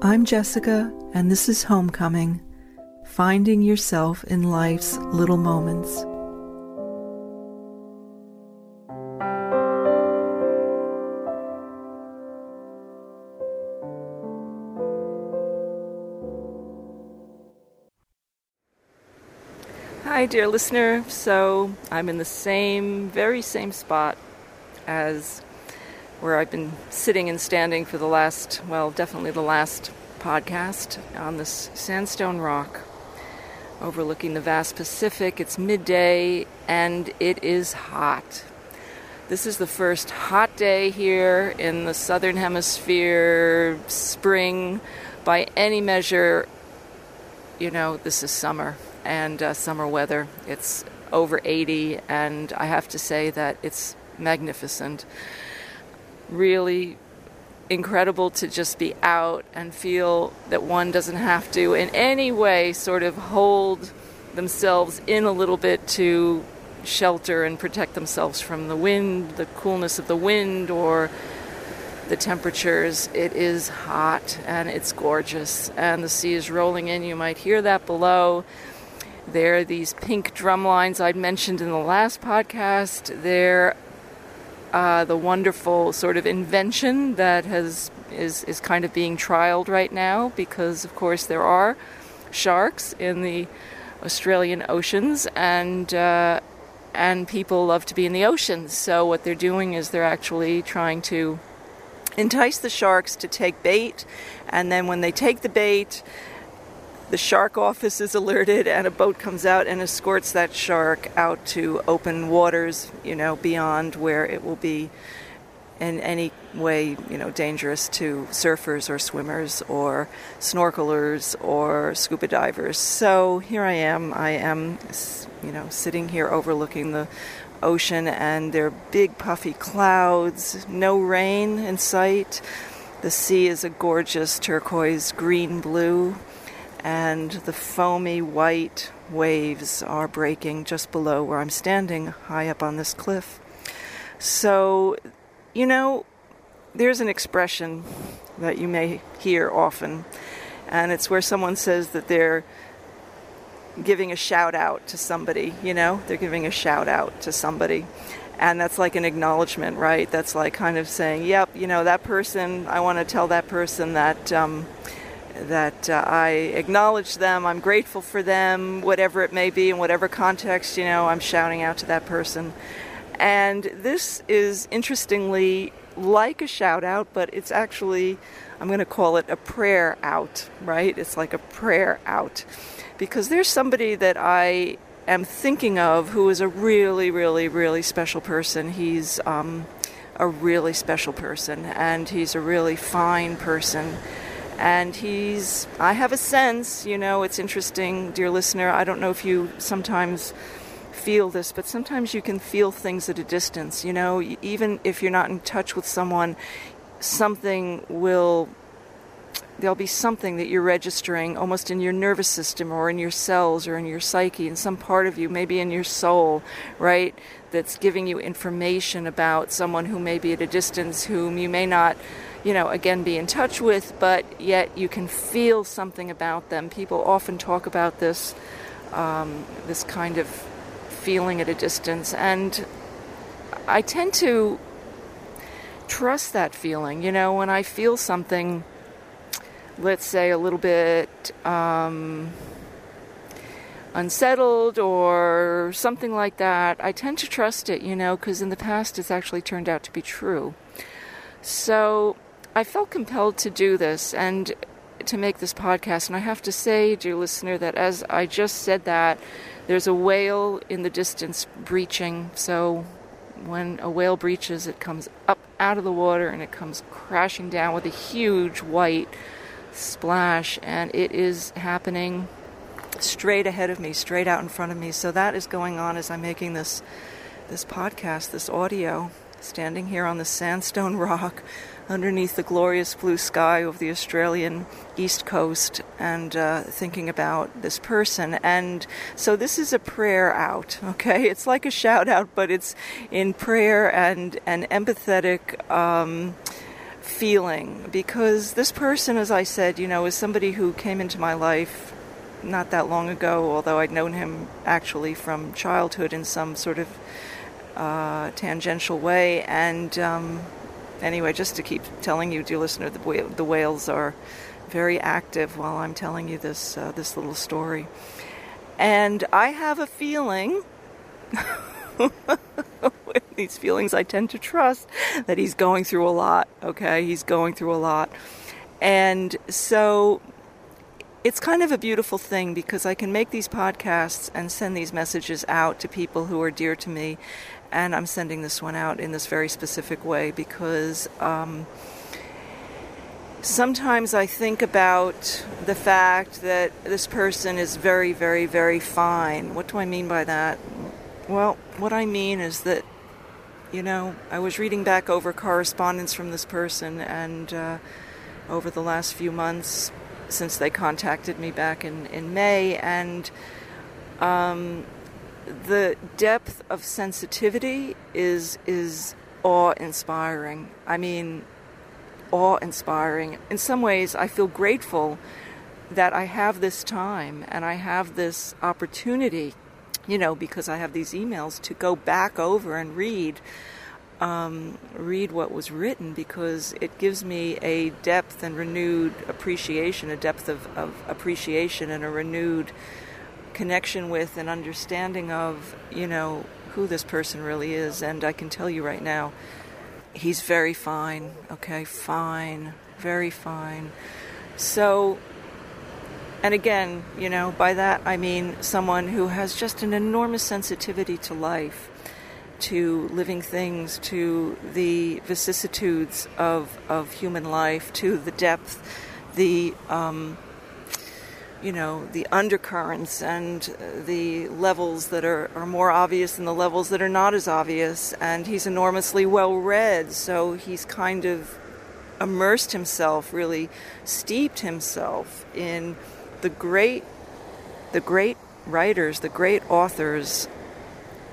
I'm Jessica, and this is Homecoming Finding Yourself in Life's Little Moments. Hi, dear listener. So, I'm in the same, very same spot as where I've been sitting and standing for the last, well, definitely the last podcast on this sandstone rock overlooking the vast Pacific. It's midday and it is hot. This is the first hot day here in the southern hemisphere, spring. By any measure, you know, this is summer and uh, summer weather. It's over 80, and I have to say that it's magnificent really incredible to just be out and feel that one doesn't have to in any way sort of hold themselves in a little bit to shelter and protect themselves from the wind, the coolness of the wind, or the temperatures. It is hot and it's gorgeous, and the sea is rolling in. You might hear that below. There are these pink drum lines I'd mentioned in the last podcast. There uh, the wonderful sort of invention that has is is kind of being trialed right now because of course there are sharks in the Australian oceans and uh, and people love to be in the oceans. So what they're doing is they're actually trying to entice the sharks to take bait, and then when they take the bait, the shark office is alerted and a boat comes out and escorts that shark out to open waters, you know, beyond where it will be in any way, you know, dangerous to surfers or swimmers or snorkelers or scuba divers. So here I am. I am, you know, sitting here overlooking the ocean and there are big puffy clouds, no rain in sight. The sea is a gorgeous turquoise green blue and the foamy white waves are breaking just below where I'm standing, high up on this cliff. So, you know, there's an expression that you may hear often, and it's where someone says that they're giving a shout out to somebody, you know, they're giving a shout out to somebody. And that's like an acknowledgement, right? That's like kind of saying, yep, you know, that person, I want to tell that person that, um, that uh, I acknowledge them, I'm grateful for them, whatever it may be, in whatever context, you know, I'm shouting out to that person. And this is interestingly like a shout out, but it's actually, I'm going to call it a prayer out, right? It's like a prayer out. Because there's somebody that I am thinking of who is a really, really, really special person. He's um, a really special person, and he's a really fine person and he's i have a sense you know it's interesting dear listener i don't know if you sometimes feel this but sometimes you can feel things at a distance you know? Even if you're not in touch with someone something will there'll be something that you're registering almost in your nervous system or in your cells or in your psyche in some part of you maybe in your soul right that's giving you information about someone who may be at a distance whom you may not you know, again, be in touch with, but yet you can feel something about them. People often talk about this, um, this kind of feeling at a distance, and I tend to trust that feeling. You know, when I feel something, let's say a little bit um, unsettled or something like that, I tend to trust it, you know, because in the past it's actually turned out to be true. So I felt compelled to do this and to make this podcast. And I have to say, dear listener, that as I just said that, there's a whale in the distance breaching. So when a whale breaches, it comes up out of the water and it comes crashing down with a huge white splash. And it is happening straight ahead of me, straight out in front of me. So that is going on as I'm making this this podcast, this audio, standing here on the sandstone rock underneath the glorious blue sky of the Australian east coast and uh, thinking about this person. And so this is a prayer out, okay? It's like a shout out, but it's in prayer and an empathetic. Um, feeling because this person, as I said, you know, is somebody who came into my life not that long ago, although I'd known him actually from childhood in some sort of uh, tangential way. And um, anyway, just to keep telling you, dear listener, the, the whales are very active while I'm telling you this uh, this little story. And I have a feeling. these feelings I tend to trust that he's going through a lot, okay? He's going through a lot. And so it's kind of a beautiful thing because I can make these podcasts and send these messages out to people who are dear to me. And I'm sending this one out in this very specific way because um, sometimes I think about the fact that this person is very, very, very fine. What do I mean by that? Well, what I mean is that, you know, I was reading back over correspondence from this person, and uh, over the last few months, since they contacted me back in, in May, and um, the depth of sensitivity is is awe inspiring. I mean, awe inspiring. In some ways, I feel grateful that I have this time and I have this opportunity, you know, because I have these emails to go back over and read. Um, read what was written because it gives me a depth and renewed appreciation, a depth of, of appreciation and a renewed connection with and understanding of, you know, who this person really is. And I can tell you right now, he's very fine, okay, fine, very fine. So, and again, you know, by that I mean someone who has just an enormous sensitivity to life, to living things, to the vicissitudes of, of human life, to the depth, the um, you know, the undercurrents and uh, the levels that are, are more obvious than the levels that are not as obvious. And he's enormously well read, so he's kind of immersed himself, really steeped himself in the great, the great writers, the great authors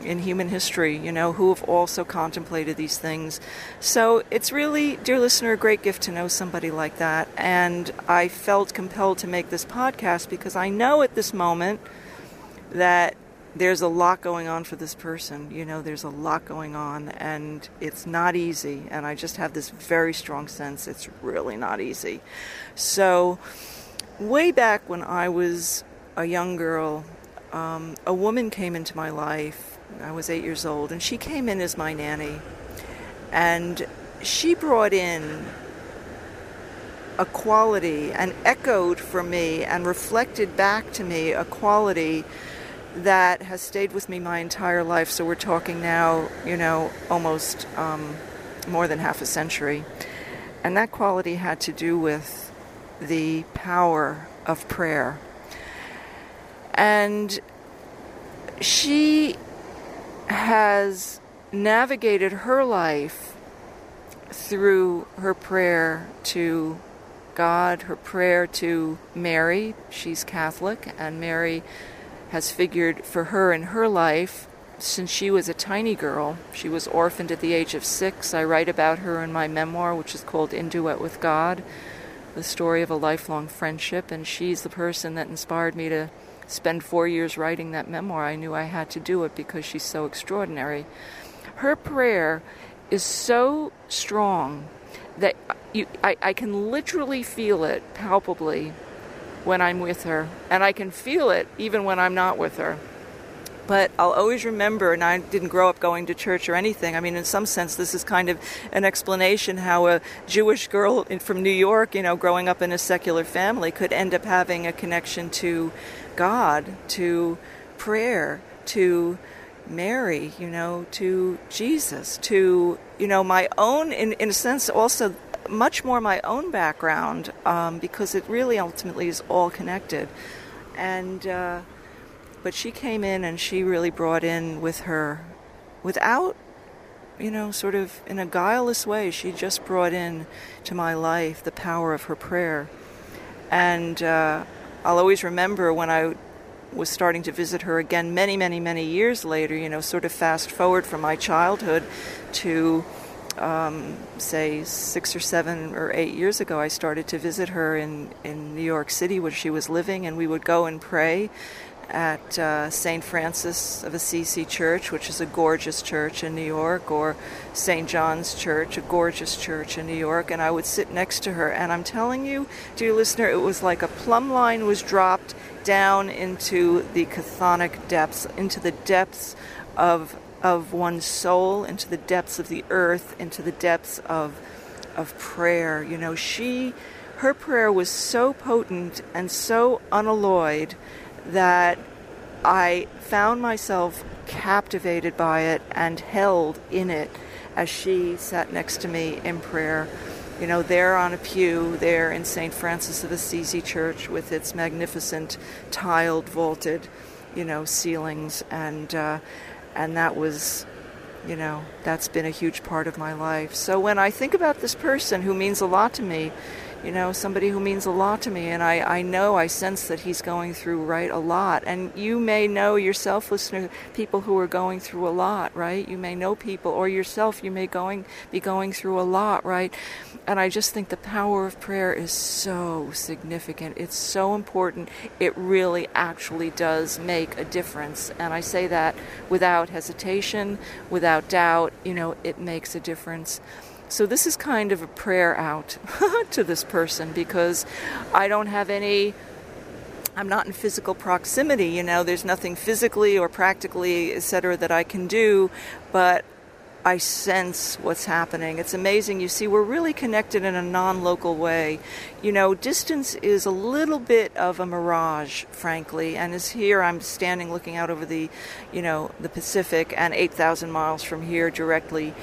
in human history, you know, who have also contemplated these things. So it's really, dear listener, a great gift to know somebody like that. And I felt compelled to make this podcast because I know at this moment that there's a lot going on for this person. You know, there's a lot going on, and it's not easy. And I just have this very strong sense it's really not easy. So, way back when I was a young girl, um, a woman came into my life I was eight years old, and she came in as my nanny. And she brought in a quality and echoed for me and reflected back to me a quality that has stayed with me my entire life. So we're talking now, you know, almost um, more than half a century. And that quality had to do with the power of prayer. And she has navigated her life through her prayer to God, her prayer to Mary. She's Catholic, and Mary has figured for her in her life since she was a tiny girl. She was orphaned at the age of six. I write about her in my memoir, which is called In Duet with God, the story of a lifelong friendship, and she's the person that inspired me to spend four years writing that memoir. I knew I had to do it because she's so extraordinary. Her prayer is so strong that you, I, I can literally feel it palpably when I'm with her, and I can feel it even when I'm not with her. But I'll always remember, and I didn't grow up going to church or anything. I mean, in some sense, this is kind of an explanation how a Jewish girl from New York, you know, growing up in a secular family, could end up having a connection to God, to prayer, to Mary, you know, to Jesus, to, you know, my own, in, in a sense, also much more my own background, um, because it really ultimately is all connected. And, uh, but she came in and she really brought in with her, without, you know, sort of in a guileless way, she just brought in to my life the power of her prayer. And, uh, I'll always remember when I was starting to visit her again many, many, many years later, you know, sort of fast forward from my childhood to um, say six or seven or eight years ago, I started to visit her in, in New York City where she was living, and we would go and pray at uh, St. Francis of Assisi Church, which is a gorgeous church in New York, or St. John's Church, a gorgeous church in New York, and I would sit next to her. And I'm telling you, dear listener, it was like a plumb line was dropped down into the chthonic depths, into the depths of of one's soul, into the depths of the earth, into the depths of of prayer. You know, she her prayer was so potent and so unalloyed that I found myself captivated by it and held in it as she sat next to me in prayer. You know, there on a pew, there in St. Francis of Assisi Church with its magnificent tiled, vaulted, you know, ceilings, and uh, and that was, you know, that's been a huge part of my life. So when I think about this person who means a lot to me, you know, somebody who means a lot to me. And I, I know, I sense that he's going through, right, a lot. And you may know yourself, listener, people who are going through a lot, right? You may know people, or yourself, you may going be going through a lot, right? And I just think the power of prayer is so significant. It's so important. It really actually does make a difference. And I say that without hesitation, without doubt. You know, it makes a difference. So this is kind of a prayer out to this person because I don't have any I'm not in physical proximity, you know, there's nothing physically or practically, etc., that I can do, but I sense what's happening. It's amazing. You see, we're really connected in a non local way. You know, distance is a little bit of a mirage, frankly, and as here I'm standing looking out over the, you know, the Pacific and 8,000 miles from here directly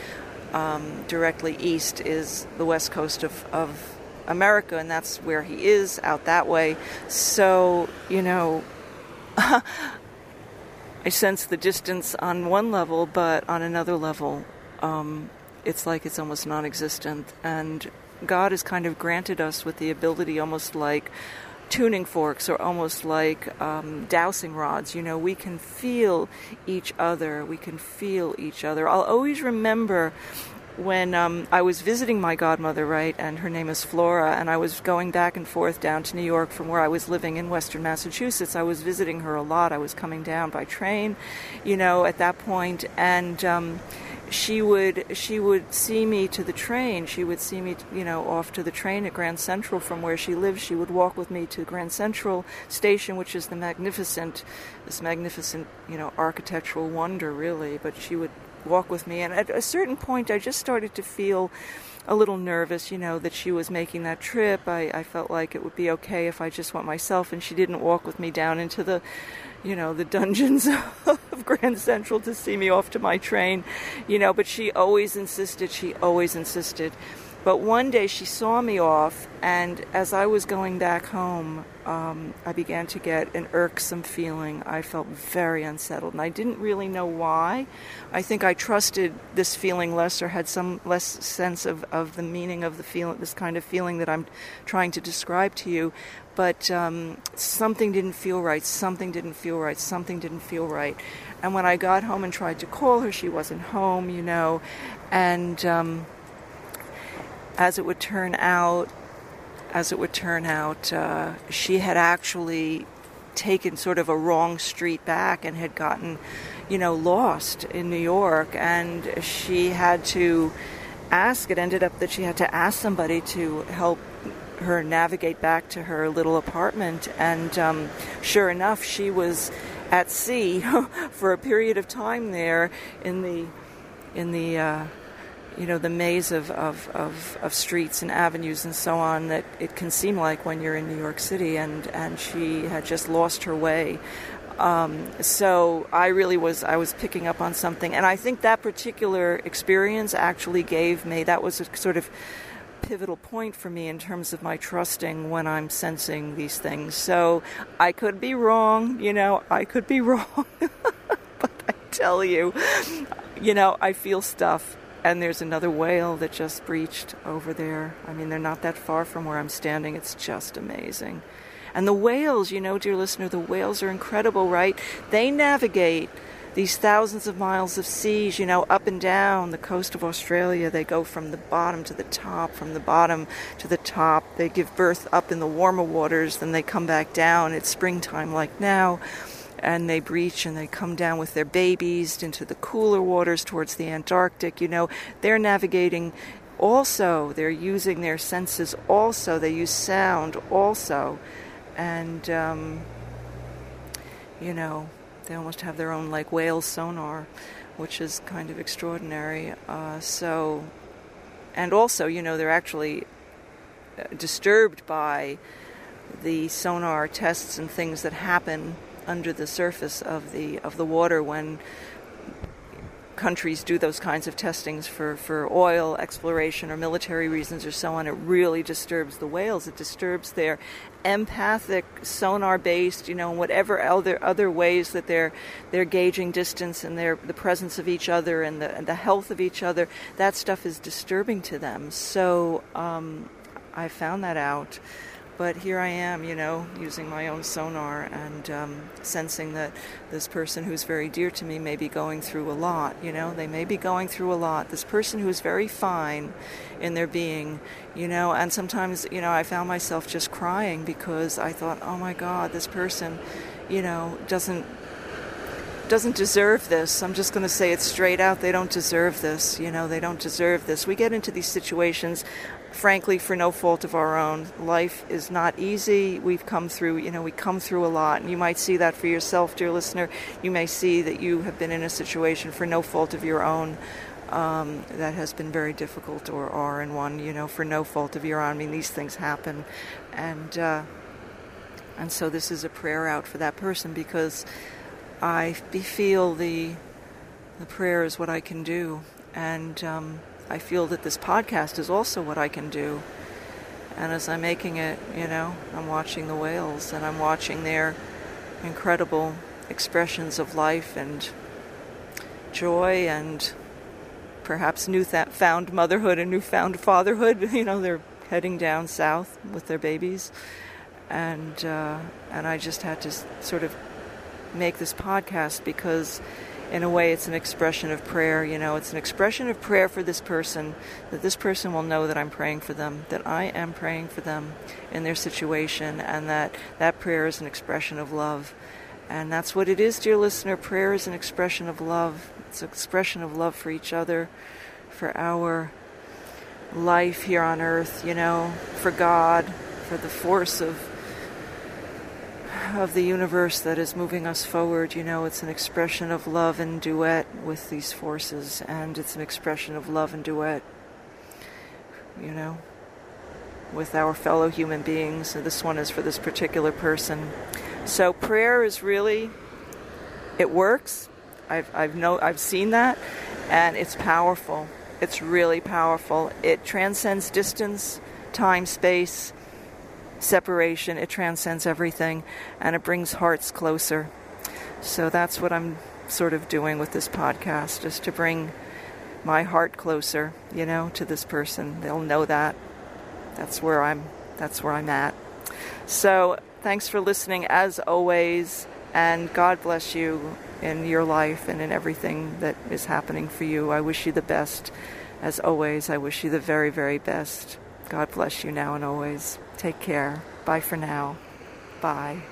um, directly east is the west coast of, of America, and that's where he is out that way. So, you know, I sense the distance on one level, but on another level, um, it's like it's almost non existent. And God has kind of granted us with the ability, almost like tuning forks are almost like um, dowsing rods. You know, we can feel each other. We can feel each other. I'll always remember when um, I was visiting my godmother, right, and her name is Flora, and I was going back and forth down to New York from where I was living in Western Massachusetts. I was visiting her a lot. I was coming down by train, you know, at that point, and. Um, she would she would see me to the train. She would see me, you know, off to the train at Grand Central from where she lives. She would walk with me to Grand Central Station, which is the magnificent, this magnificent, you know, architectural wonder, really. But she would walk with me, and at a certain point, I just started to feel a little nervous, you know, that she was making that trip. I, I felt like it would be okay if I just went myself and she didn't walk with me down into the you know, the dungeons of Grand Central to see me off to my train, you know, but she always insisted, she always insisted. But one day she saw me off, and as I was going back home, um, I began to get an irksome feeling. I felt very unsettled, and I didn't really know why. I think I trusted this feeling less, or had some less sense of, of the meaning of the feeling, this kind of feeling that I'm trying to describe to you but um, something didn't feel right, something didn't feel right, something didn't feel right. And when I got home and tried to call her, she wasn't home, you know. And um, as it would turn out, as it would turn out, uh, she had actually taken sort of a wrong street back and had gotten, you know, lost in New York. And she had to ask, it ended up that she had to ask somebody to help her navigate back to her little apartment. And um, sure enough, she was at sea for a period of time there in the in the uh, you know the maze of, of, of, of, streets and avenues and so on that it can seem like when you're in New York City. And and she had just lost her way. Um, so I really was I was picking up on something, and I think that particular experience actually gave me that was a sort of pivotal point for me in terms of my trusting when I'm sensing these things. So I could be wrong, you know, I could be wrong. but I tell you, you know, I feel stuff. And there's another whale that just breached over there. I mean, they're not that far from where I'm standing. It's just amazing. And the whales, you know, dear listener, the whales are incredible, right? They navigate these thousands of miles of seas, you know, up and down the coast of Australia. They go from the bottom to the top, from the bottom to the top. They give birth up in the warmer waters, then they come back down. It's springtime like now. And they breach and they come down with their babies into the cooler waters towards the Antarctic. You know, they're navigating also, they're using their senses also, they use sound also. And, um, you know, they almost have their own like whale sonar, which is kind of extraordinary. Uh, so, and also, you know, they're actually uh, disturbed by the sonar tests and things that happen under the surface of the of the water when countries do those kinds of testings for, for oil exploration or military reasons or so on, it really disturbs the whales. It disturbs their empathic, sonar based, you know, whatever other other ways that they're they're gauging distance and their the presence of each other and the and the health of each other. That stuff is disturbing to them. So um, I found that out. But here I am, you know, using my own sonar and um, sensing that this person who's very dear to me may be going through a lot, you know, they may be going through a lot. This person who is very fine in their being, you know, and sometimes, you know, I found myself just crying because I thought, oh my God, this person, you know, doesn't doesn't deserve this. I'm just going to say it straight out. They don't deserve this. You know, they don't deserve this. We get into these situations frankly, for no fault of our own. Life is not easy. We've come through, you know, we come through a lot. And you might see that for yourself, dear listener. You may see that you have been in a situation for no fault of your own um, that has been very difficult or are in one, you know, for no fault of your own. I mean, these things happen. And, uh, and so this is a prayer out for that person because I feel the, the prayer is what I can do. And, um, I feel that this podcast is also what I can do. And as I'm making it, you know, I'm watching the whales and I'm watching their incredible expressions of life and joy and perhaps newfound motherhood and newfound fatherhood. You know, they're heading down south with their babies. And, uh, and I just had to sort of make this podcast because in a way, it's an expression of prayer. You know, it's an expression of prayer for this person, that this person will know that I'm praying for them, that I am praying for them in their situation, and that that prayer is an expression of love. And that's what it is, dear listener. Prayer is an expression of love. It's an expression of love for each other, for our life here on earth, you know, for God, for the force of of the universe that is moving us forward. You know, it's an expression of love and duet with these forces, and it's an expression of love and duet, you know, with our fellow human beings. This one is for this particular person. So prayer is really, it works. I've, I've, know, I've seen that, and it's powerful. It's really powerful. It transcends distance, time, space separation. It transcends everything and it brings hearts closer. So that's what I'm sort of doing with this podcast, is to bring my heart closer, you know, to this person. They'll know that. That's where I'm that's where I'm at. So, thanks for listening as always and God bless you in your life and in everything that is happening for you. I wish you the best. As always, I wish you the very, very best. God bless you now and always. Take care. Bye for now. Bye.